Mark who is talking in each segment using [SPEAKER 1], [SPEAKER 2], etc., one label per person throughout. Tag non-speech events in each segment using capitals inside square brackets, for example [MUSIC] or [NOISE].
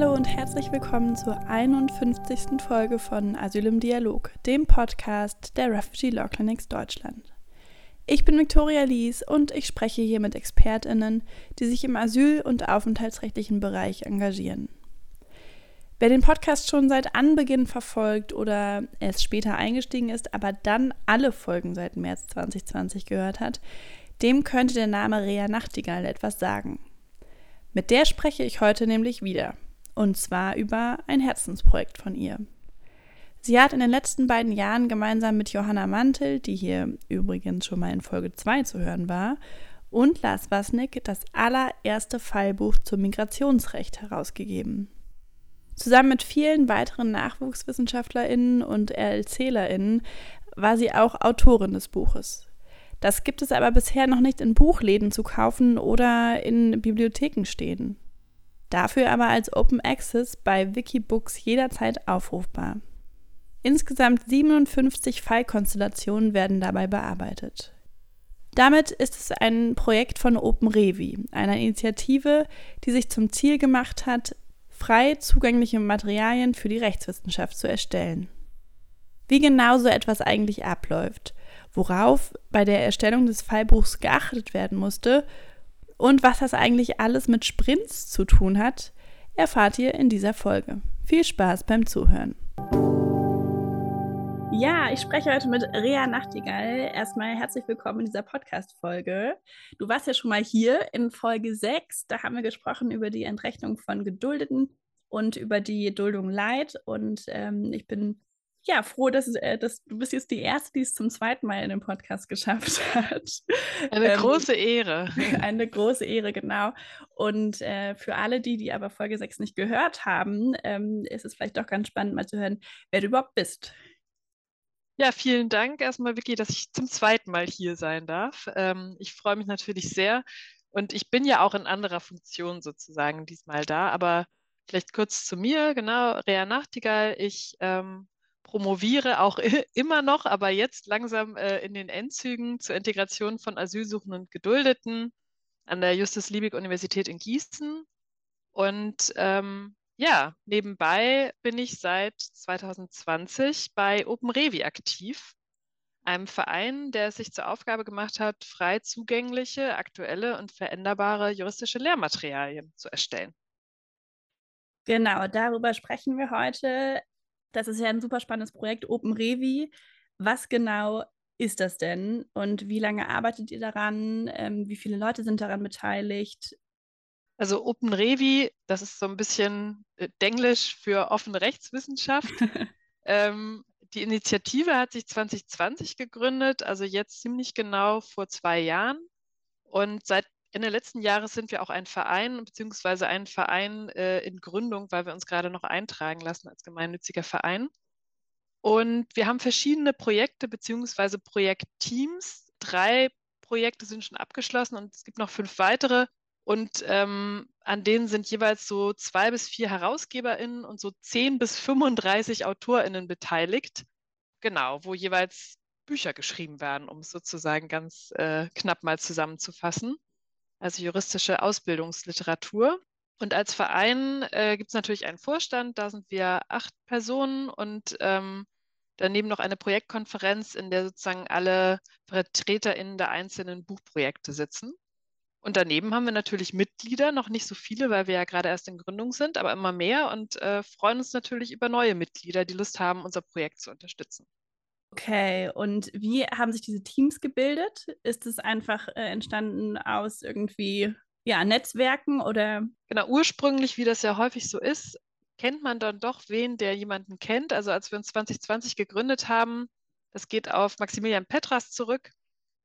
[SPEAKER 1] Hallo und herzlich willkommen zur 51. Folge von Asyl im Dialog, dem Podcast der Refugee Law Clinics Deutschland. Ich bin Victoria Lies und ich spreche hier mit ExpertInnen, die sich im asyl- und aufenthaltsrechtlichen Bereich engagieren. Wer den Podcast schon seit Anbeginn verfolgt oder erst später eingestiegen ist, aber dann alle Folgen seit März 2020 gehört hat, dem könnte der Name Rea Nachtigall etwas sagen. Mit der spreche ich heute nämlich wieder. Und zwar über ein Herzensprojekt von ihr. Sie hat in den letzten beiden Jahren gemeinsam mit Johanna Mantel, die hier übrigens schon mal in Folge 2 zu hören war, und Lars Wasnick das allererste Fallbuch zum Migrationsrecht herausgegeben. Zusammen mit vielen weiteren NachwuchswissenschaftlerInnen und RLClerInnen war sie auch Autorin des Buches. Das gibt es aber bisher noch nicht in Buchläden zu kaufen oder in Bibliotheken stehen. Dafür aber als Open Access bei Wikibooks jederzeit aufrufbar. Insgesamt 57 Fallkonstellationen werden dabei bearbeitet. Damit ist es ein Projekt von OpenRevi, einer Initiative, die sich zum Ziel gemacht hat, frei zugängliche Materialien für die Rechtswissenschaft zu erstellen. Wie genau so etwas eigentlich abläuft, worauf bei der Erstellung des Fallbuchs geachtet werden musste und was das eigentlich alles mit Sprints zu tun hat, erfahrt ihr in dieser Folge. Viel Spaß beim Zuhören. Ja, ich spreche heute mit Rea Nachtigall. Erstmal herzlich willkommen in dieser Podcast-Folge. Du warst ja schon mal hier in Folge 6. Da haben wir gesprochen über die Entrechtung von Geduldeten und über die Duldung Leid. Und ähm, ich bin ja, froh, dass, äh, dass du bist jetzt die Erste, die es zum zweiten Mal in dem Podcast geschafft [LAUGHS] hat.
[SPEAKER 2] Eine ähm, große Ehre. [LAUGHS]
[SPEAKER 1] Eine große Ehre, genau. Und äh, für alle die, die aber Folge 6 nicht gehört haben, ähm, ist es vielleicht doch ganz spannend, mal zu hören, wer du überhaupt bist.
[SPEAKER 2] Ja, vielen Dank erstmal, Vicky, dass ich zum zweiten Mal hier sein darf. Ähm, ich freue mich natürlich sehr. Und ich bin ja auch in anderer Funktion sozusagen diesmal da, aber vielleicht kurz zu mir, genau, Rea Nachtigall. Ich ähm, promoviere auch [LAUGHS] immer noch, aber jetzt langsam äh, in den Endzügen zur Integration von Asylsuchenden und Geduldeten an der Justus-Liebig-Universität in Gießen. Und ähm, ja, nebenbei bin ich seit 2020 bei OpenRevi aktiv, einem Verein, der es sich zur Aufgabe gemacht hat, frei zugängliche, aktuelle und veränderbare juristische Lehrmaterialien zu erstellen.
[SPEAKER 1] Genau, darüber sprechen wir heute. Das ist ja ein super spannendes Projekt, Open Revi. Was genau ist das denn und wie lange arbeitet ihr daran? Ähm, wie viele Leute sind daran beteiligt?
[SPEAKER 2] Also Open Revi, das ist so ein bisschen äh, Denglisch für offene Rechtswissenschaft. [LAUGHS] ähm, die Initiative hat sich 2020 gegründet, also jetzt ziemlich genau vor zwei Jahren. Und seit Ende letzten Jahres sind wir auch ein Verein, beziehungsweise ein Verein äh, in Gründung, weil wir uns gerade noch eintragen lassen als gemeinnütziger Verein. Und wir haben verschiedene Projekte beziehungsweise Projektteams. Drei Projekte sind schon abgeschlossen und es gibt noch fünf weitere. Und ähm, an denen sind jeweils so zwei bis vier HerausgeberInnen und so zehn bis 35 AutorInnen beteiligt. Genau, wo jeweils Bücher geschrieben werden, um es sozusagen ganz äh, knapp mal zusammenzufassen also juristische Ausbildungsliteratur. Und als Verein äh, gibt es natürlich einen Vorstand, da sind wir acht Personen und ähm, daneben noch eine Projektkonferenz, in der sozusagen alle VertreterInnen der einzelnen Buchprojekte sitzen. Und daneben haben wir natürlich Mitglieder, noch nicht so viele, weil wir ja gerade erst in Gründung sind, aber immer mehr und äh, freuen uns natürlich über neue Mitglieder, die Lust haben, unser Projekt zu unterstützen.
[SPEAKER 1] Okay, und wie haben sich diese Teams gebildet? Ist es einfach äh, entstanden aus irgendwie ja, Netzwerken oder?
[SPEAKER 2] Genau, ursprünglich, wie das ja häufig so ist, kennt man dann doch wen, der jemanden kennt. Also als wir uns 2020 gegründet haben, das geht auf Maximilian Petras zurück,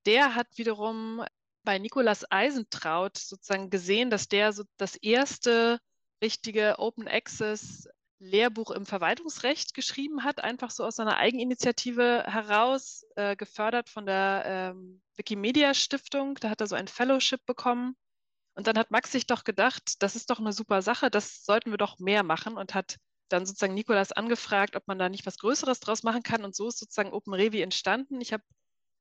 [SPEAKER 2] der hat wiederum bei Nikolas Eisentraut sozusagen gesehen, dass der so das erste richtige Open Access Lehrbuch im Verwaltungsrecht geschrieben hat, einfach so aus seiner Eigeninitiative heraus, äh, gefördert von der ähm, Wikimedia Stiftung. Da hat er so ein Fellowship bekommen. Und dann hat Max sich doch gedacht, das ist doch eine super Sache, das sollten wir doch mehr machen und hat dann sozusagen Nikolas angefragt, ob man da nicht was Größeres draus machen kann. Und so ist sozusagen Open Revi entstanden. Ich habe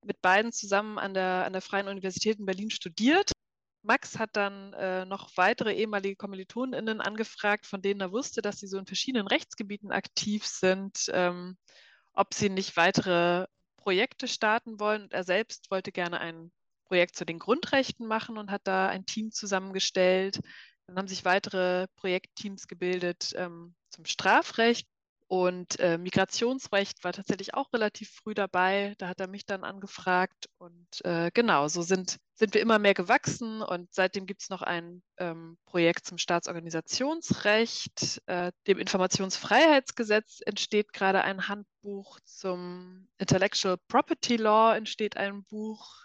[SPEAKER 2] mit beiden zusammen an der, an der Freien Universität in Berlin studiert Max hat dann äh, noch weitere ehemalige KommilitonInnen angefragt, von denen er wusste, dass sie so in verschiedenen Rechtsgebieten aktiv sind, ähm, ob sie nicht weitere Projekte starten wollen. Und er selbst wollte gerne ein Projekt zu den Grundrechten machen und hat da ein Team zusammengestellt. Dann haben sich weitere Projektteams gebildet ähm, zum Strafrecht und äh, Migrationsrecht war tatsächlich auch relativ früh dabei. Da hat er mich dann angefragt. Und äh, genau, so sind, sind wir immer mehr gewachsen. Und seitdem gibt es noch ein ähm, Projekt zum Staatsorganisationsrecht. Äh, dem Informationsfreiheitsgesetz entsteht gerade ein Handbuch. Zum Intellectual Property Law entsteht ein Buch.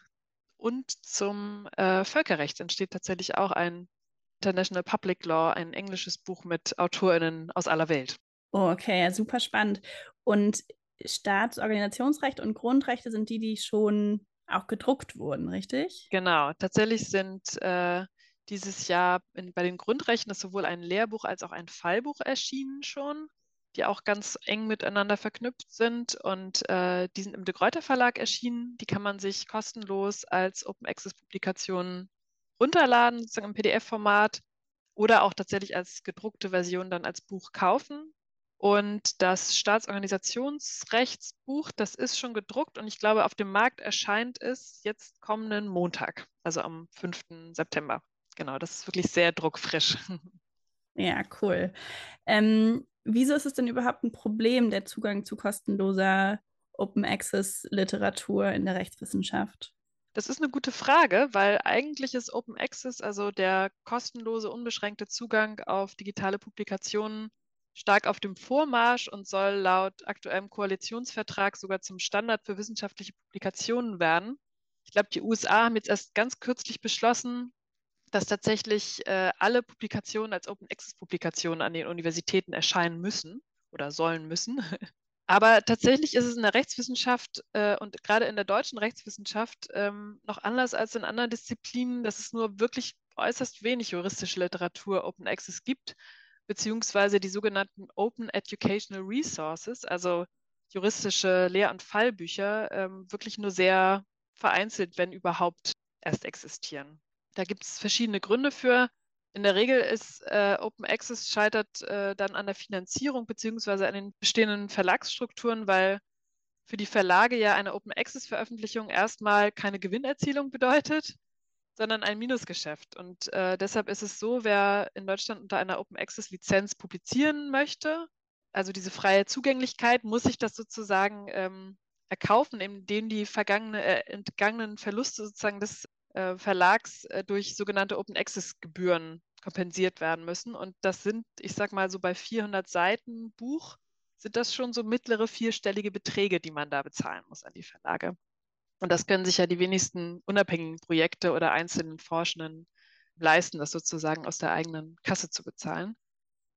[SPEAKER 2] Und zum äh, Völkerrecht entsteht tatsächlich auch ein International Public Law, ein englisches Buch mit AutorInnen aus aller Welt.
[SPEAKER 1] Oh, okay, super spannend. Und Staatsorganisationsrecht und Grundrechte sind die, die schon auch gedruckt wurden, richtig?
[SPEAKER 2] Genau, tatsächlich sind äh, dieses Jahr in, bei den Grundrechten ist sowohl ein Lehrbuch als auch ein Fallbuch erschienen schon, die auch ganz eng miteinander verknüpft sind und äh, die sind im De Gruyter Verlag erschienen. Die kann man sich kostenlos als Open Access Publikation runterladen, sozusagen im PDF-Format oder auch tatsächlich als gedruckte Version dann als Buch kaufen. Und das Staatsorganisationsrechtsbuch, das ist schon gedruckt und ich glaube, auf dem Markt erscheint es jetzt kommenden Montag, also am 5. September. Genau, das ist wirklich sehr druckfrisch. [LAUGHS]
[SPEAKER 1] Ja, cool. Ähm, wieso ist es denn überhaupt ein Problem, der Zugang zu kostenloser Open Access Literatur in der Rechtswissenschaft?
[SPEAKER 2] Das ist eine gute Frage, weil eigentlich ist Open Access, also der kostenlose, unbeschränkte Zugang auf digitale Publikationen, stark auf dem Vormarsch und soll laut aktuellem Koalitionsvertrag sogar zum Standard für wissenschaftliche Publikationen werden. Ich glaube, die USA haben jetzt erst ganz kürzlich beschlossen, dass tatsächlich äh, alle Publikationen als Open Access Publikationen an den Universitäten erscheinen müssen oder sollen müssen. [LAUGHS] Aber tatsächlich ist es in der Rechtswissenschaft äh, und gerade in der deutschen Rechtswissenschaft ähm, noch anders als in anderen Disziplinen, dass es nur wirklich äußerst wenig juristische Literatur Open Access gibt beziehungsweise die sogenannten Open Educational Resources, also juristische Lehr- und Fallbücher, ähm, wirklich nur sehr vereinzelt, wenn überhaupt, erst existieren. Da gibt es verschiedene Gründe für. In der Regel ist äh, Open Access scheitert äh, dann an der Finanzierung beziehungsweise an den bestehenden Verlagsstrukturen, weil für die Verlage ja eine Open Access Veröffentlichung erstmal keine Gewinnerzielung bedeutet sondern ein Minusgeschäft. Und äh, deshalb ist es so, wer in Deutschland unter einer Open Access Lizenz publizieren möchte, also diese freie Zugänglichkeit, muss sich das sozusagen ähm, erkaufen, indem die vergangene, äh, entgangenen Verluste sozusagen des äh, Verlags äh, durch sogenannte Open Access Gebühren kompensiert werden müssen. Und das sind, ich sag mal so bei 400 Seiten Buch, sind das schon so mittlere vierstellige Beträge, die man da bezahlen muss an die Verlage. Und das können sich ja die wenigsten unabhängigen Projekte oder einzelnen Forschenden leisten, das sozusagen aus der eigenen Kasse zu bezahlen.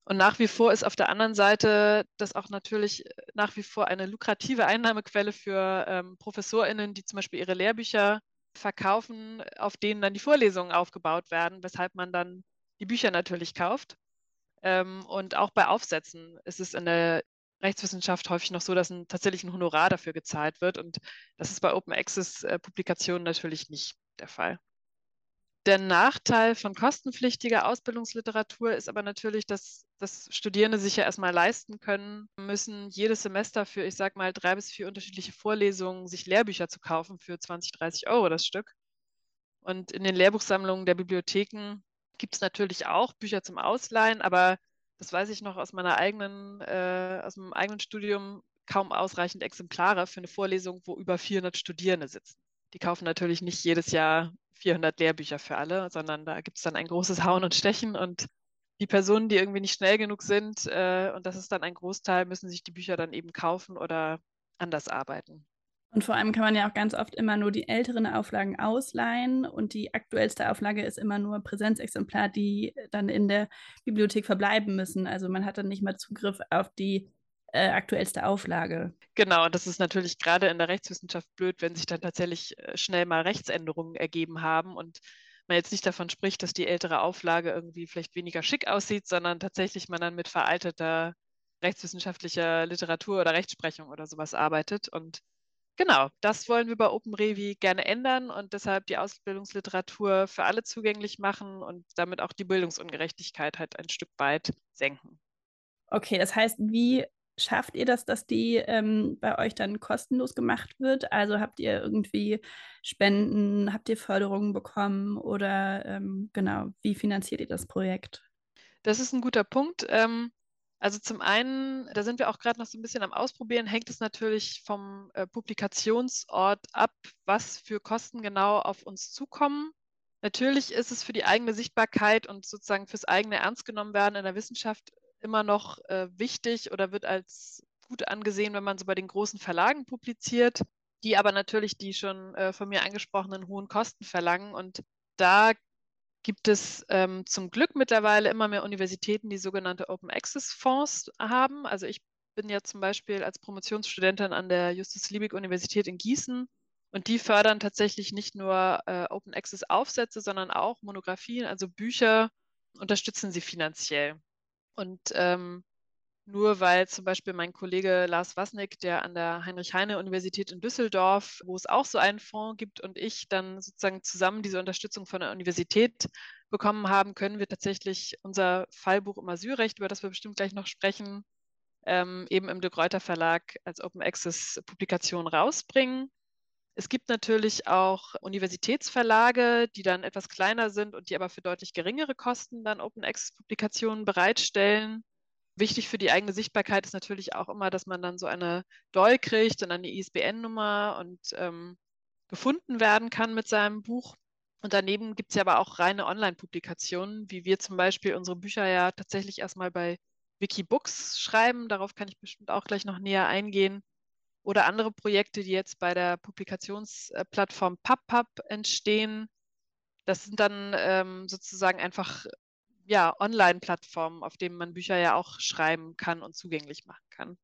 [SPEAKER 2] Und nach wie vor ist auf der anderen Seite das auch natürlich äh, nach wie vor eine lukrative Einnahmequelle für ähm, ProfessorInnen, die zum Beispiel ihre Lehrbücher verkaufen, auf denen dann die Vorlesungen aufgebaut werden, weshalb man dann die Bücher natürlich kauft. Ähm, und auch bei Aufsätzen ist es in der Rechtswissenschaft häufig noch so, dass ein, tatsächlich ein Honorar dafür gezahlt wird. Und das ist bei Open Access äh, Publikationen natürlich nicht der Fall. Der Nachteil von kostenpflichtiger Ausbildungsliteratur ist aber natürlich, dass, dass Studierende sich ja erstmal leisten können müssen, jedes Semester für, ich sag mal, drei bis vier unterschiedliche Vorlesungen sich Lehrbücher zu kaufen für 20, 30 Euro das Stück. Und in den Lehrbuchsammlungen der Bibliotheken gibt es natürlich auch Bücher zum Ausleihen, aber das weiß ich noch aus meiner eigenen, äh, aus meinem eigenen Studium, kaum ausreichend Exemplare für eine Vorlesung, wo über 400 Studierende sitzen. Die kaufen natürlich nicht jedes Jahr 400 Lehrbücher für alle, sondern da gibt es dann ein großes Hauen und Stechen und die Personen, die irgendwie nicht schnell genug sind, äh, und das ist dann ein Großteil, müssen sich die Bücher dann eben kaufen oder anders arbeiten.
[SPEAKER 1] Und vor allem kann man ja auch ganz oft immer nur die älteren Auflagen ausleihen und die aktuellste Auflage ist immer nur Präsenzexemplar, die dann in der Bibliothek verbleiben müssen. Also man hat dann nicht mal Zugriff auf die äh, aktuellste Auflage.
[SPEAKER 2] Genau, und das ist natürlich gerade in der Rechtswissenschaft blöd, wenn sich dann tatsächlich äh, schnell mal Rechtsänderungen ergeben haben und man jetzt nicht davon spricht, dass die ältere Auflage irgendwie vielleicht weniger schick aussieht, sondern tatsächlich man dann mit veralteter rechtswissenschaftlicher Literatur oder Rechtsprechung oder sowas arbeitet. Und Genau, das wollen wir bei OpenRevi gerne ändern und deshalb die Ausbildungsliteratur für alle zugänglich machen und damit auch die Bildungsungerechtigkeit halt ein Stück weit senken.
[SPEAKER 1] Okay, das heißt, wie schafft ihr das, dass die ähm, bei euch dann kostenlos gemacht wird? Also habt ihr irgendwie Spenden, habt ihr Förderungen bekommen oder ähm, genau, wie finanziert ihr das Projekt?
[SPEAKER 2] Das ist ein guter Punkt. Ähm, also zum einen, da sind wir auch gerade noch so ein bisschen am Ausprobieren, hängt es natürlich vom äh, Publikationsort ab, was für Kosten genau auf uns zukommen. Natürlich ist es für die eigene Sichtbarkeit und sozusagen fürs eigene Ernst genommen werden in der Wissenschaft immer noch äh, wichtig oder wird als gut angesehen, wenn man so bei den großen Verlagen publiziert, die aber natürlich die schon äh, von mir angesprochenen hohen Kosten verlangen. Und da gibt es ähm, zum Glück mittlerweile immer mehr Universitäten, die sogenannte Open Access Fonds haben. Also ich bin ja zum Beispiel als Promotionsstudentin an der Justus-Liebig-Universität in Gießen und die fördern tatsächlich nicht nur äh, Open Access Aufsätze, sondern auch Monographien, also Bücher, unterstützen sie finanziell. Und ähm, nur weil zum Beispiel mein Kollege Lars Wasnick, der an der Heinrich-Heine-Universität in Düsseldorf, wo es auch so einen Fonds gibt, und ich dann sozusagen zusammen diese Unterstützung von der Universität bekommen haben, können wir tatsächlich unser Fallbuch im Asylrecht, über das wir bestimmt gleich noch sprechen, ähm, eben im De Gruyter Verlag als Open Access Publikation rausbringen. Es gibt natürlich auch Universitätsverlage, die dann etwas kleiner sind und die aber für deutlich geringere Kosten dann Open Access Publikationen bereitstellen. Wichtig für die eigene Sichtbarkeit ist natürlich auch immer, dass man dann so eine DOI kriegt und eine ISBN-Nummer und ähm, gefunden werden kann mit seinem Buch. Und daneben gibt es ja aber auch reine Online-Publikationen, wie wir zum Beispiel unsere Bücher ja tatsächlich erstmal bei Wikibooks schreiben. Darauf kann ich bestimmt auch gleich noch näher eingehen. Oder andere Projekte, die jetzt bei der Publikationsplattform PubPub entstehen. Das sind dann ähm, sozusagen einfach ja, Online-Plattformen, auf denen man Bücher ja auch schreiben kann und zugänglich machen kann.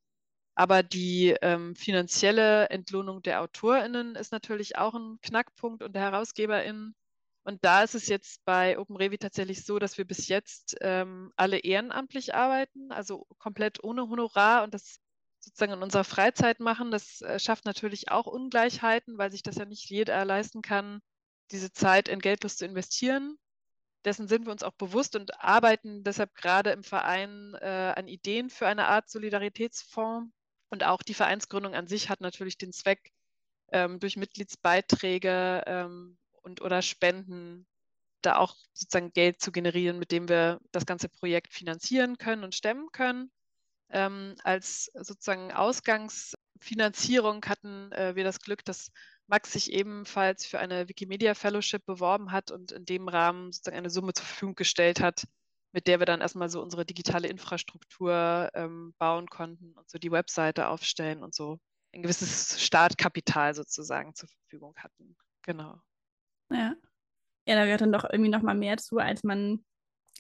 [SPEAKER 2] Aber die ähm, finanzielle Entlohnung der AutorInnen ist natürlich auch ein Knackpunkt und der HerausgeberInnen. Und da ist es jetzt bei OpenRevi tatsächlich so, dass wir bis jetzt ähm, alle ehrenamtlich arbeiten, also komplett ohne Honorar und das sozusagen in unserer Freizeit machen. Das äh, schafft natürlich auch Ungleichheiten, weil sich das ja nicht jeder leisten kann, diese Zeit entgeltlos zu investieren dessen sind wir uns auch bewusst und arbeiten deshalb gerade im Verein äh, an Ideen für eine Art Solidaritätsfonds. Und auch die Vereinsgründung an sich hat natürlich den Zweck, ähm, durch Mitgliedsbeiträge ähm, und oder Spenden da auch sozusagen Geld zu generieren, mit dem wir das ganze Projekt finanzieren können und stemmen können. Ähm, als sozusagen Ausgangsfinanzierung hatten äh, wir das Glück, dass Max sich ebenfalls für eine Wikimedia Fellowship beworben hat und in dem Rahmen sozusagen eine Summe zur Verfügung gestellt hat, mit der wir dann erstmal so unsere digitale Infrastruktur ähm, bauen konnten und so die Webseite aufstellen und so ein gewisses Startkapital sozusagen zur Verfügung hatten. Genau.
[SPEAKER 1] Ja. Ja, da gehört dann doch irgendwie noch mal mehr zu, als man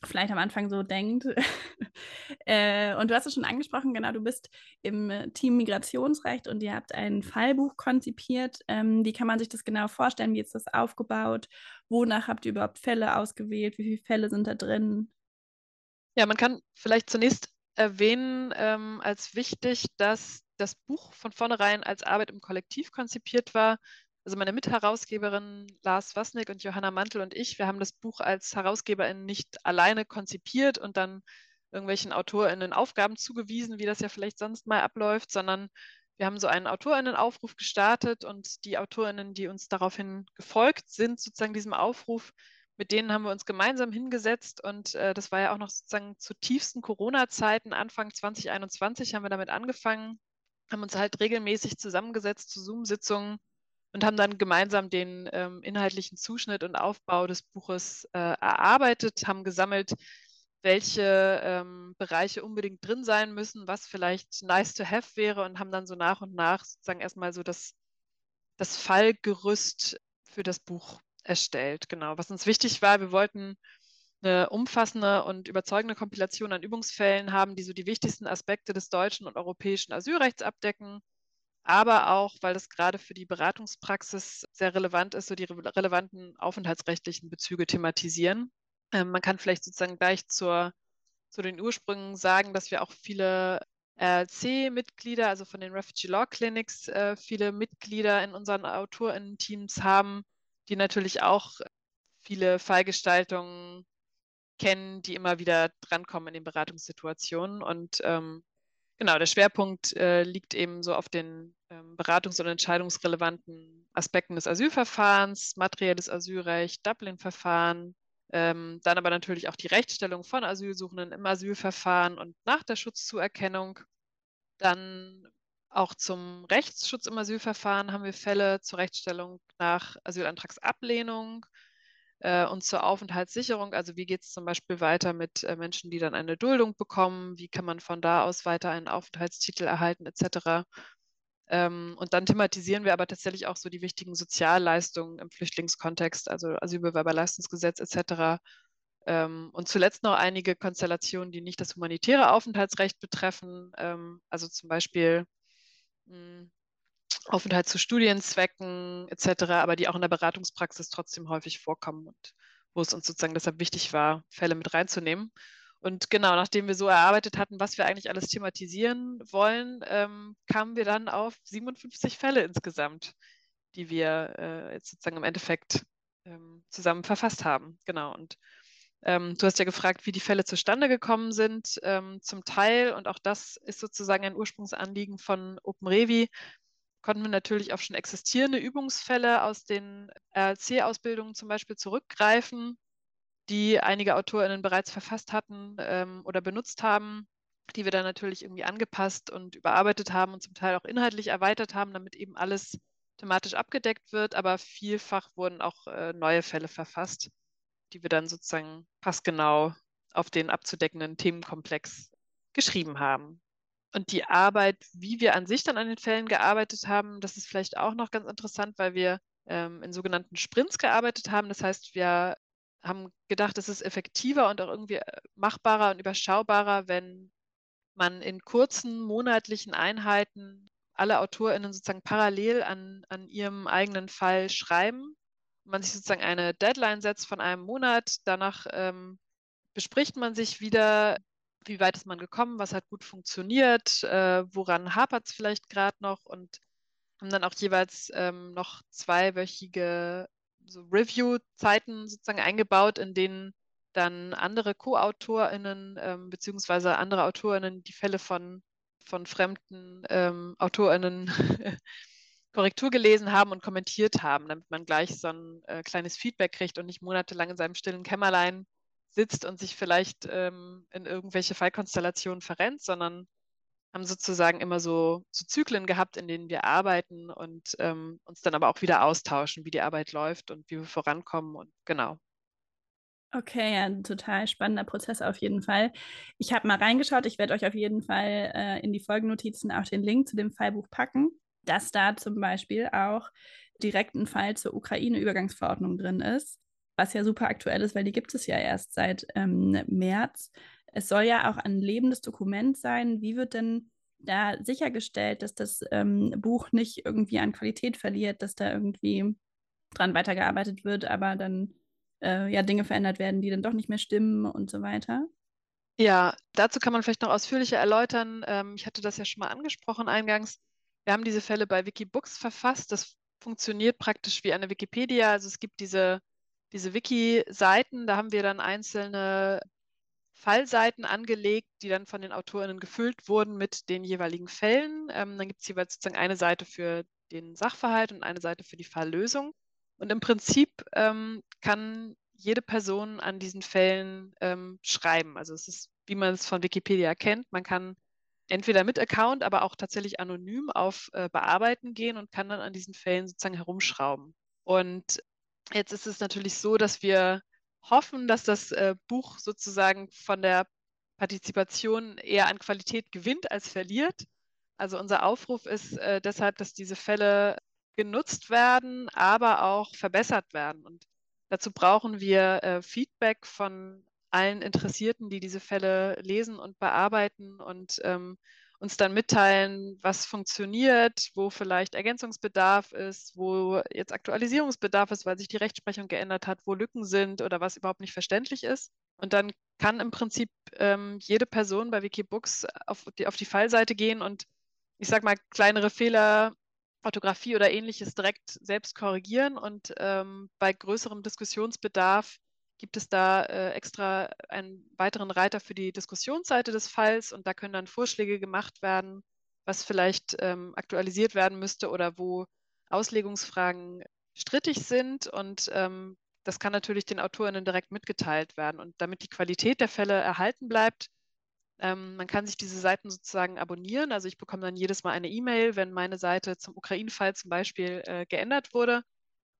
[SPEAKER 1] vielleicht am Anfang so denkt. [LAUGHS] äh, und du hast es schon angesprochen, genau, du bist im Team Migrationsrecht und ihr habt ein Fallbuch konzipiert. Ähm, wie kann man sich das genau vorstellen? Wie ist das aufgebaut? Wonach habt ihr überhaupt Fälle ausgewählt? Wie viele Fälle sind da drin?
[SPEAKER 2] Ja, man kann vielleicht zunächst erwähnen ähm, als wichtig, dass das Buch von vornherein als Arbeit im Kollektiv konzipiert war also meine Mitherausgeberin Lars Wasnick und Johanna Mantel und ich, wir haben das Buch als Herausgeberin nicht alleine konzipiert und dann irgendwelchen AutorInnen Aufgaben zugewiesen, wie das ja vielleicht sonst mal abläuft, sondern wir haben so einen AutorInnen-Aufruf gestartet und die AutorInnen, die uns daraufhin gefolgt sind, sozusagen diesem Aufruf, mit denen haben wir uns gemeinsam hingesetzt und äh, das war ja auch noch sozusagen zu tiefsten Corona-Zeiten, Anfang 2021 haben wir damit angefangen, haben uns halt regelmäßig zusammengesetzt zu Zoom-Sitzungen und haben dann gemeinsam den ähm, inhaltlichen Zuschnitt und Aufbau des Buches äh, erarbeitet, haben gesammelt, welche ähm, Bereiche unbedingt drin sein müssen, was vielleicht nice to have wäre und haben dann so nach und nach sozusagen erstmal so das, das Fallgerüst für das Buch erstellt. Genau, was uns wichtig war, wir wollten eine umfassende und überzeugende Kompilation an Übungsfällen haben, die so die wichtigsten Aspekte des deutschen und europäischen Asylrechts abdecken aber auch, weil das gerade für die Beratungspraxis sehr relevant ist, so die relevanten aufenthaltsrechtlichen Bezüge thematisieren. Ähm, man kann vielleicht sozusagen gleich zur, zu den Ursprüngen sagen, dass wir auch viele RLC-Mitglieder, also von den Refugee Law Clinics, äh, viele Mitglieder in unseren AutorInnen-Teams haben, die natürlich auch viele Fallgestaltungen kennen, die immer wieder drankommen in den Beratungssituationen. Und ähm, genau, der Schwerpunkt äh, liegt eben so auf den ähm, beratungs- und entscheidungsrelevanten Aspekten des Asylverfahrens, materielles Asylrecht, Dublin-Verfahren, ähm, dann aber natürlich auch die Rechtsstellung von Asylsuchenden im Asylverfahren und nach der Schutzzuerkennung. Dann auch zum Rechtsschutz im Asylverfahren haben wir Fälle zur Rechtsstellung nach Asylantragsablehnung und zur Aufenthaltssicherung. Also wie geht es zum Beispiel weiter mit äh, Menschen, die dann eine Duldung bekommen? Wie kann man von da aus weiter einen Aufenthaltstitel erhalten etc. Ähm, und dann thematisieren wir aber tatsächlich auch so die wichtigen Sozialleistungen im Flüchtlingskontext, also Asylbewerberleistungsgesetz etc. Ähm, und zuletzt noch einige Konstellationen, die nicht das humanitäre Aufenthaltsrecht betreffen, ähm, also zum Beispiel hm, Aufenthalt zu Studienzwecken etc., aber die auch in der Beratungspraxis trotzdem häufig vorkommen und wo es uns sozusagen deshalb wichtig war, Fälle mit reinzunehmen. Und genau, nachdem wir so erarbeitet hatten, was wir eigentlich alles thematisieren wollen, ähm, kamen wir dann auf 57 Fälle insgesamt, die wir äh, jetzt sozusagen im Endeffekt ähm, zusammen verfasst haben. Genau. Und ähm, du hast ja gefragt, wie die Fälle zustande gekommen sind. Ähm, zum Teil, und auch das ist sozusagen ein Ursprungsanliegen von OpenRevi, konnten wir natürlich auf schon existierende Übungsfälle aus den RLC-Ausbildungen zum Beispiel zurückgreifen die einige AutorInnen bereits verfasst hatten ähm, oder benutzt haben, die wir dann natürlich irgendwie angepasst und überarbeitet haben und zum Teil auch inhaltlich erweitert haben, damit eben alles thematisch abgedeckt wird. Aber vielfach wurden auch äh, neue Fälle verfasst, die wir dann sozusagen passgenau auf den abzudeckenden Themenkomplex geschrieben haben. Und die Arbeit, wie wir an sich dann an den Fällen gearbeitet haben, das ist vielleicht auch noch ganz interessant, weil wir ähm, in sogenannten Sprints gearbeitet haben. Das heißt, wir haben gedacht, es ist effektiver und auch irgendwie äh, machbarer und überschaubarer, wenn man in kurzen monatlichen Einheiten alle AutorInnen sozusagen parallel an, an ihrem eigenen Fall schreiben. Man sich sozusagen eine Deadline setzt von einem Monat. Danach ähm, bespricht man sich wieder, wie weit ist man gekommen, was hat gut funktioniert, äh, woran hapert es vielleicht gerade noch? Und haben dann auch jeweils ähm, noch zweiwöchige so Review-Zeiten sozusagen eingebaut, in denen dann andere Co-AutorInnen ähm, beziehungsweise andere AutorInnen die Fälle von, von fremden ähm, AutorInnen [LAUGHS] Korrektur gelesen haben und kommentiert haben, damit man gleich so ein äh, kleines Feedback kriegt und nicht monatelang in seinem stillen Kämmerlein sitzt und sich vielleicht ähm, in irgendwelche Fallkonstellationen verrennt, sondern haben sozusagen immer so, so Zyklen gehabt, in denen wir arbeiten und ähm, uns dann aber auch wieder austauschen, wie die Arbeit läuft und wie wir vorankommen und genau.
[SPEAKER 1] Okay, ja, ein total spannender Prozess auf jeden Fall. Ich habe mal reingeschaut, ich werde euch auf jeden Fall äh, in die Folgennotizen auch den Link zu dem Fallbuch packen, dass da zum Beispiel auch direkt ein Fall zur Ukraine-Übergangsverordnung drin ist, was ja super aktuell ist, weil die gibt es ja erst seit ähm, März. Es soll ja auch ein lebendes Dokument sein. Wie wird denn da sichergestellt, dass das ähm, Buch nicht irgendwie an Qualität verliert, dass da irgendwie dran weitergearbeitet wird, aber dann äh, ja Dinge verändert werden, die dann doch nicht mehr stimmen und so weiter?
[SPEAKER 2] Ja, dazu kann man vielleicht noch ausführlicher erläutern. Ähm, ich hatte das ja schon mal angesprochen eingangs. Wir haben diese Fälle bei Wikibooks verfasst. Das funktioniert praktisch wie eine Wikipedia. Also es gibt diese, diese Wiki-Seiten, da haben wir dann einzelne Fallseiten angelegt, die dann von den AutorInnen gefüllt wurden mit den jeweiligen Fällen. Ähm, dann gibt es jeweils sozusagen eine Seite für den Sachverhalt und eine Seite für die Falllösung. Und im Prinzip ähm, kann jede Person an diesen Fällen ähm, schreiben. Also es ist, wie man es von Wikipedia kennt, man kann entweder mit Account, aber auch tatsächlich anonym auf äh, Bearbeiten gehen und kann dann an diesen Fällen sozusagen herumschrauben. Und jetzt ist es natürlich so, dass wir hoffen, dass das äh, Buch sozusagen von der Partizipation eher an Qualität gewinnt als verliert. Also unser Aufruf ist äh, deshalb, dass diese Fälle genutzt werden, aber auch verbessert werden. Und dazu brauchen wir äh, Feedback von allen Interessierten, die diese Fälle lesen und bearbeiten und ähm, uns dann mitteilen, was funktioniert, wo vielleicht Ergänzungsbedarf ist, wo jetzt Aktualisierungsbedarf ist, weil sich die Rechtsprechung geändert hat, wo Lücken sind oder was überhaupt nicht verständlich ist. Und dann kann im Prinzip ähm, jede Person bei Wikibooks auf die, auf die Fallseite gehen und ich sag mal, kleinere Fehler, Orthographie oder ähnliches direkt selbst korrigieren. Und ähm, bei größerem Diskussionsbedarf gibt es da äh, extra einen weiteren Reiter für die Diskussionsseite des Falls und da können dann Vorschläge gemacht werden, was vielleicht ähm, aktualisiert werden müsste oder wo Auslegungsfragen strittig sind. Und ähm, das kann natürlich den AutorInnen direkt mitgeteilt werden. Und damit die Qualität der Fälle erhalten bleibt, ähm, man kann sich diese Seiten sozusagen abonnieren. Also ich bekomme dann jedes Mal eine E-Mail, wenn meine Seite zum Ukraine-Fall zum Beispiel äh, geändert wurde.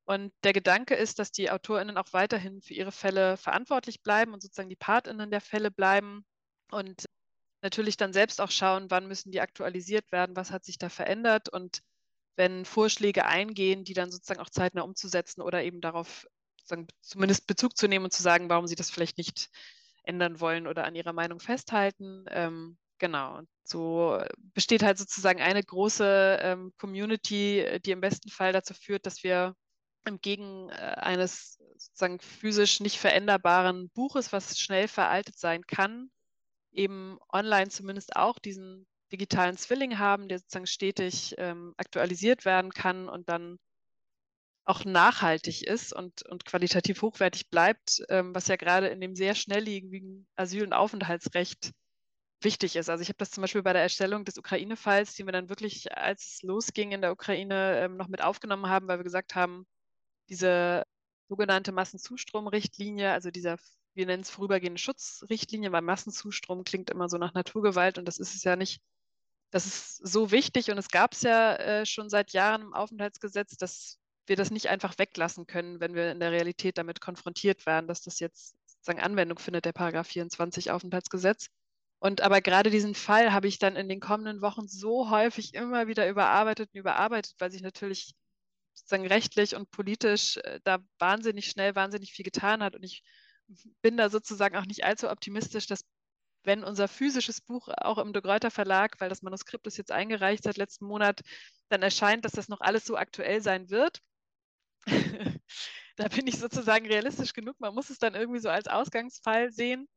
[SPEAKER 2] Und der Gedanke ist, dass die AutorInnen auch weiterhin für ihre Fälle verantwortlich bleiben und sozusagen die PartInnen der Fälle bleiben und natürlich dann selbst auch schauen, wann müssen die aktualisiert werden, was hat sich da verändert und wenn Vorschläge eingehen, die dann sozusagen auch zeitnah umzusetzen oder eben darauf zumindest Bezug zu nehmen und zu sagen, warum sie das vielleicht nicht ändern wollen oder an ihrer Meinung festhalten. Ähm, genau. Und so besteht halt sozusagen eine große ähm, Community, die im besten Fall dazu führt, dass wir entgegen äh, eines sozusagen physisch nicht veränderbaren Buches, was schnell veraltet sein kann, eben online zumindest auch diesen digitalen Zwilling haben, der sozusagen stetig ähm, aktualisiert werden kann und dann auch nachhaltig ist und, und qualitativ hochwertig bleibt, ähm, was ja gerade in dem sehr schnelllebigen Asyl- und Aufenthaltsrecht wichtig ist. Also ich habe das zum Beispiel bei der Erstellung des Ukraine-Falls, den wir dann wirklich, als es losging in der Ukraine, ähm, noch mit aufgenommen haben, weil wir gesagt haben, diese sogenannte Massenzustromrichtlinie, also dieser, wir nennen es vorübergehende Schutzrichtlinie, weil Massenzustrom klingt immer so nach Naturgewalt und das ist es ja nicht. Das ist so wichtig und es gab es ja äh, schon seit Jahren im Aufenthaltsgesetz, dass wir das nicht einfach weglassen können, wenn wir in der Realität damit konfrontiert werden, dass das jetzt sozusagen Anwendung findet, der Paragraph 24 Aufenthaltsgesetz. Und aber gerade diesen Fall habe ich dann in den kommenden Wochen so häufig immer wieder überarbeitet und überarbeitet, weil sich natürlich sozusagen rechtlich und politisch äh, da wahnsinnig schnell, wahnsinnig viel getan hat. Und ich bin da sozusagen auch nicht allzu optimistisch, dass wenn unser physisches Buch auch im De Gruyter Verlag, weil das Manuskript ist jetzt eingereicht seit letzten Monat, dann erscheint, dass das noch alles so aktuell sein wird. [LAUGHS] da bin ich sozusagen realistisch genug. Man muss es dann irgendwie so als Ausgangsfall sehen.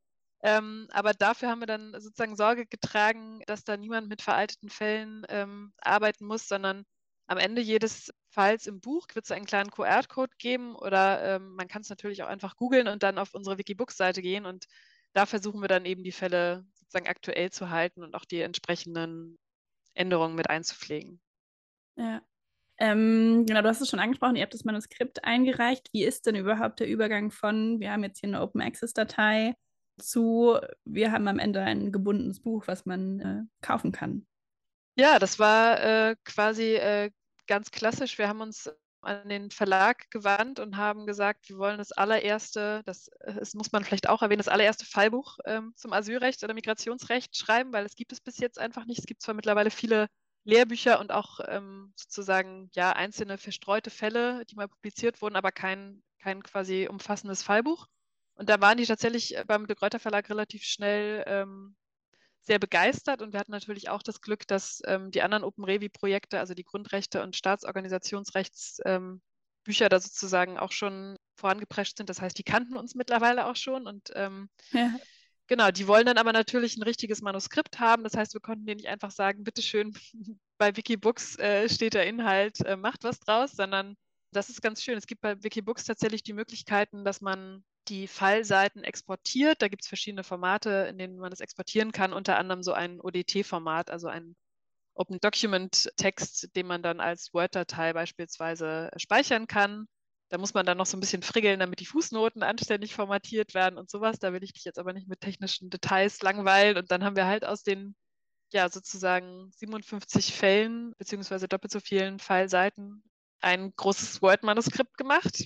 [SPEAKER 2] Ähm, aber dafür haben wir dann sozusagen Sorge getragen, dass da niemand mit veralteten Fällen ähm, arbeiten muss, sondern am Ende jedes Falls im Buch wird es einen kleinen QR-Code geben oder ähm, man kann es natürlich auch einfach googeln und dann auf unsere Wikibooks-Seite gehen und da versuchen wir dann eben die Fälle sozusagen aktuell zu halten und auch die entsprechenden Änderungen mit einzupflegen.
[SPEAKER 1] Ja. Ähm, genau, du hast es schon angesprochen, ihr habt das Manuskript eingereicht. Wie ist denn überhaupt der Übergang von, wir haben jetzt hier eine Open Access Datei, zu, wir haben am Ende ein gebundenes Buch, was man äh, kaufen kann?
[SPEAKER 2] Ja, das war äh, quasi äh, ganz klassisch. Wir haben uns an den Verlag gewandt und haben gesagt, wir wollen das allererste, das, das muss man vielleicht auch erwähnen, das allererste Fallbuch ähm, zum Asylrecht oder Migrationsrecht schreiben, weil es gibt es bis jetzt einfach nicht. Es gibt zwar mittlerweile viele Lehrbücher und auch ähm, sozusagen ja einzelne verstreute Fälle, die mal publiziert wurden, aber kein, kein quasi umfassendes Fallbuch. Und da waren die tatsächlich äh, beim De Gruyter Verlag relativ schnell ähm, sehr begeistert und wir hatten natürlich auch das Glück, dass ähm, die anderen Open Revi-Projekte, also die Grundrechte und Staatsorganisationsrechtsbücher da sozusagen auch schon vorangeprescht sind. Das heißt, die kannten uns mittlerweile auch schon und ähm, ja. Genau, die wollen dann aber natürlich ein richtiges Manuskript haben. Das heißt, wir konnten denen nicht einfach sagen, bitteschön, [LAUGHS] bei Wikibooks äh, steht der Inhalt, äh, macht was draus, sondern das ist ganz schön. Es gibt bei Wikibooks tatsächlich die Möglichkeiten, dass man die Fallseiten exportiert. Da gibt es verschiedene Formate, in denen man das exportieren kann, unter anderem so ein ODT-Format, also ein Open Document Text, den man dann als Word-Datei beispielsweise speichern kann. Da muss man dann noch so ein bisschen friggeln, damit die Fußnoten anständig formatiert werden und sowas. Da will ich dich jetzt aber nicht mit technischen Details langweilen. Und dann haben wir halt aus den, ja, sozusagen 57 Fällen, beziehungsweise doppelt so vielen Fallseiten, ein großes Word-Manuskript gemacht.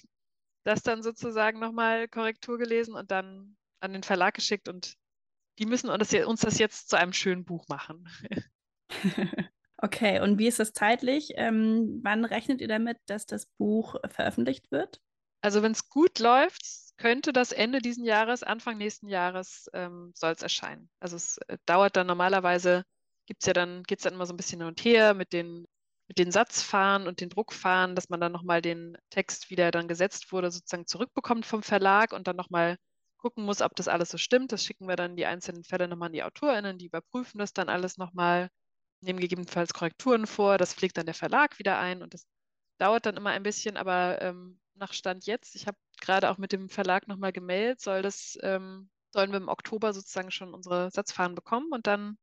[SPEAKER 2] Das dann sozusagen nochmal Korrektur gelesen und dann an den Verlag geschickt. Und die müssen uns das jetzt zu einem schönen Buch machen. [LAUGHS]
[SPEAKER 1] Okay, und wie ist das zeitlich? Ähm, wann rechnet ihr damit, dass das Buch veröffentlicht wird?
[SPEAKER 2] Also wenn es gut läuft, könnte das Ende diesen Jahres, Anfang nächsten Jahres ähm, soll es erscheinen. Also es äh, dauert dann normalerweise, gibt's ja dann, geht es dann immer so ein bisschen hin und her mit den, den Satzfahren und den Druckfahren, dass man dann nochmal den Text, wie der dann gesetzt wurde, sozusagen zurückbekommt vom Verlag und dann nochmal gucken muss, ob das alles so stimmt. Das schicken wir dann die einzelnen Fälle nochmal an die AutorInnen, die überprüfen das dann alles nochmal, nehmen gegebenenfalls Korrekturen vor, das pflegt dann der Verlag wieder ein und das dauert dann immer ein bisschen, aber ähm, nach Stand jetzt, ich habe gerade auch mit dem Verlag nochmal gemeldet, soll das, ähm, sollen wir im Oktober sozusagen schon unsere Satzfahren bekommen und dann,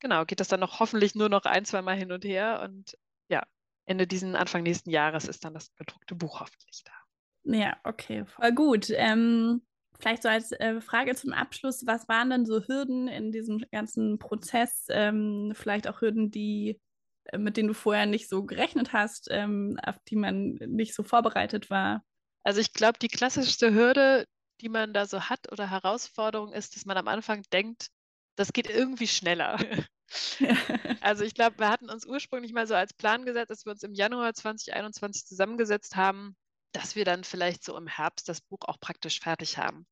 [SPEAKER 2] genau, geht das dann noch hoffentlich nur noch ein, zwei Mal hin und her und ja, Ende diesen, Anfang nächsten Jahres ist dann das gedruckte Buch hoffentlich da.
[SPEAKER 1] Ja, okay, voll gut. Ähm, vielleicht so als äh, Frage zum Abschluss, was waren denn so Hürden in diesem ganzen Prozess? Ähm, vielleicht auch Hürden, die äh, mit denen du vorher nicht so gerechnet hast, ähm, auf die man nicht so vorbereitet war?
[SPEAKER 2] Also ich glaube, die klassischste Hürde, die man da so hat oder Herausforderung ist, dass man am Anfang denkt, das geht irgendwie schneller. [LAUGHS] also ich glaube, wir hatten uns ursprünglich mal so als Plan gesetzt, dass wir uns im Januar 2021 zusammengesetzt haben, dass wir dann vielleicht so im Herbst das Buch auch praktisch fertig haben.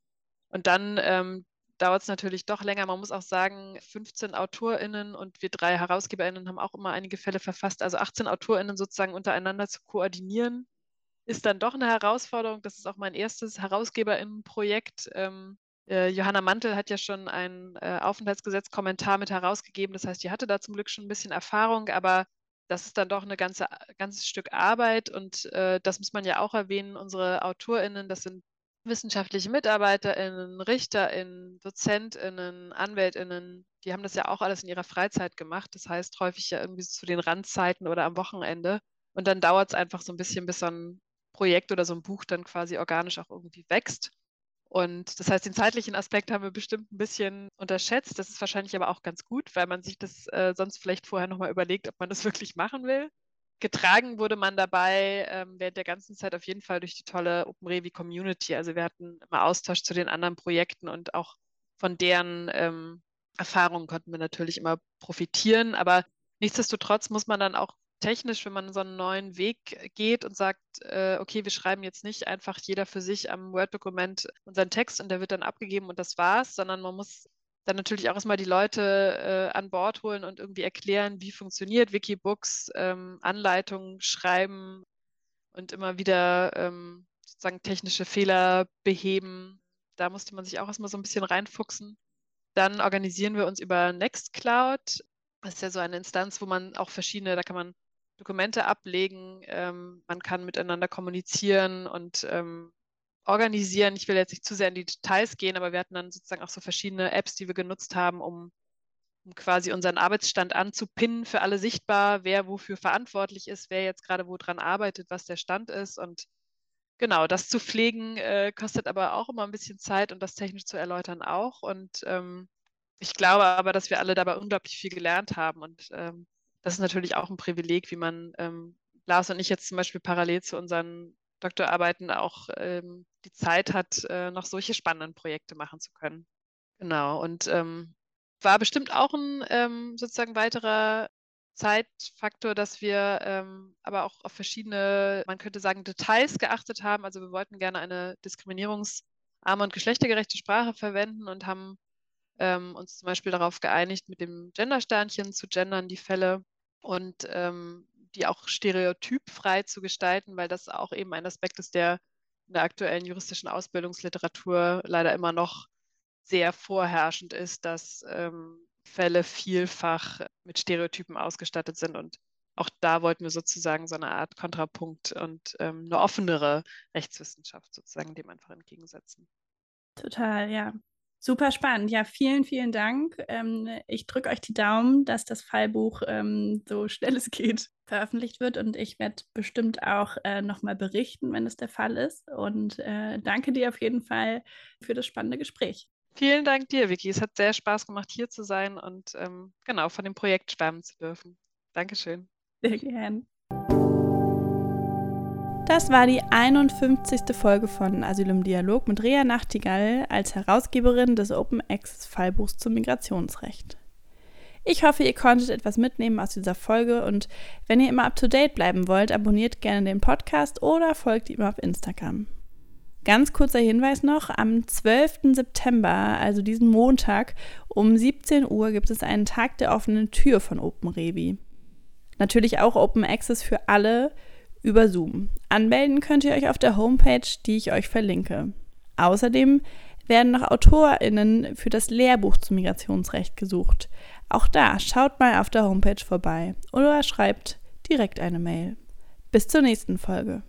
[SPEAKER 2] Und dann ähm, dauert es natürlich doch länger. Man muss auch sagen, 15 AutorInnen und wir drei HerausgeberInnen haben auch immer einige Fälle verfasst. Also 18 AutorInnen sozusagen untereinander zu koordinieren, ist dann doch eine Herausforderung. Das ist auch mein erstes HerausgeberInnen-Projekt. Ähm, äh, Johanna Mantel hat ja schon einen äh, Aufenthaltsgesetz-Kommentar mit herausgegeben. Das heißt, die hatte da zum Glück schon ein bisschen Erfahrung, aber das ist dann doch ein ganze, ganzes Stück Arbeit und äh, das muss man ja auch erwähnen. Unsere AutorInnen, das sind wissenschaftliche MitarbeiterInnen, RichterInnen, DozentInnen, AnwältInnen, die haben das ja auch alles in ihrer Freizeit gemacht. Das heißt häufig ja irgendwie zu den Randzeiten oder am Wochenende. Und dann dauert es einfach so ein bisschen, bis so ein Projekt oder so ein Buch dann quasi organisch auch irgendwie wächst. Und das heißt, den zeitlichen Aspekt haben wir bestimmt ein bisschen unterschätzt. Das ist wahrscheinlich aber auch ganz gut, weil man sich das äh, sonst vielleicht vorher nochmal überlegt, ob man das [LAUGHS] wirklich machen will getragen wurde man dabei ähm, während der ganzen Zeit auf jeden Fall durch die tolle OpenRevi Community. Also wir hatten immer Austausch zu den anderen Projekten und auch von deren ähm, Erfahrungen konnten wir natürlich immer profitieren. Aber nichtsdestotrotz muss man dann auch technisch, wenn man so einen neuen Weg geht und sagt, äh, okay, wir schreiben jetzt nicht einfach jeder für sich am Word-Dokument unseren Text und der wird dann abgegeben und das war's, sondern man muss dann natürlich auch erstmal die Leute äh, an Bord holen und irgendwie erklären, wie funktioniert Wikibooks, ähm, Anleitungen schreiben und immer wieder ähm, sozusagen technische Fehler beheben. Da musste man sich auch erstmal so ein bisschen reinfuchsen. Dann organisieren wir uns über Nextcloud. Das ist ja so eine Instanz, wo man auch verschiedene, da kann man Dokumente ablegen, ähm, man kann miteinander kommunizieren und ähm, organisieren. Ich will jetzt nicht zu sehr in die Details gehen, aber wir hatten dann sozusagen auch so verschiedene Apps, die wir genutzt haben, um, um quasi unseren Arbeitsstand anzupinnen, für alle sichtbar, wer wofür verantwortlich ist, wer jetzt gerade wo dran arbeitet, was der Stand ist. Und genau, das zu pflegen äh, kostet aber auch immer ein bisschen Zeit und das technisch zu erläutern auch. Und ähm, ich glaube aber, dass wir alle dabei unglaublich viel gelernt haben. Und ähm, das ist natürlich auch ein Privileg, wie man ähm, Lars und ich jetzt zum Beispiel parallel zu unseren Doktorarbeiten auch ähm, die Zeit hat, äh, noch solche spannenden Projekte machen zu können. Genau. Und ähm, war bestimmt auch ein ähm, sozusagen weiterer Zeitfaktor, dass wir ähm, aber auch auf verschiedene, man könnte sagen, Details geachtet haben. Also wir wollten gerne eine diskriminierungsarme und geschlechtergerechte Sprache verwenden und haben ähm, uns zum Beispiel darauf geeinigt, mit dem Gendersternchen zu gendern die Fälle und ähm, die auch stereotypfrei zu gestalten, weil das auch eben ein Aspekt ist, der in der aktuellen juristischen Ausbildungsliteratur leider immer noch sehr vorherrschend ist, dass ähm, Fälle vielfach mit Stereotypen ausgestattet sind. Und auch da wollten wir sozusagen so eine Art Kontrapunkt und ähm, eine offenere Rechtswissenschaft sozusagen dem einfach entgegensetzen.
[SPEAKER 1] Total, ja. Super spannend. Ja, vielen, vielen Dank. Ähm, ich drücke euch die Daumen, dass das Fallbuch ähm, so [LAUGHS] schnell es geht veröffentlicht wird und ich werde bestimmt auch äh, nochmal berichten, wenn es der Fall ist. Und äh, danke dir auf jeden Fall für das spannende Gespräch.
[SPEAKER 2] Vielen Dank dir, Vicky. Es hat sehr Spaß gemacht, hier zu sein und ähm, genau von dem Projekt schwärmen zu dürfen. Dankeschön.
[SPEAKER 1] Sehr gerne. Das war die 51. Folge von Asyl im Dialog mit Rea Nachtigall als Herausgeberin des Open Access Fallbuchs zum Migrationsrecht. Ich hoffe, ihr konntet etwas mitnehmen aus dieser Folge und wenn ihr immer up to date bleiben wollt, abonniert gerne den Podcast oder folgt ihm auf Instagram. Ganz kurzer Hinweis noch, am 12. September, also diesen Montag, um 17 Uhr gibt es einen Tag der offenen Tür von OpenRevi. Natürlich auch Open Access für alle, über Zoom. Anmelden könnt ihr euch auf der Homepage, die ich euch verlinke. Außerdem werden noch AutorInnen für das Lehrbuch zum Migrationsrecht gesucht. Auch da schaut mal auf der Homepage vorbei oder schreibt direkt eine Mail. Bis zur nächsten Folge.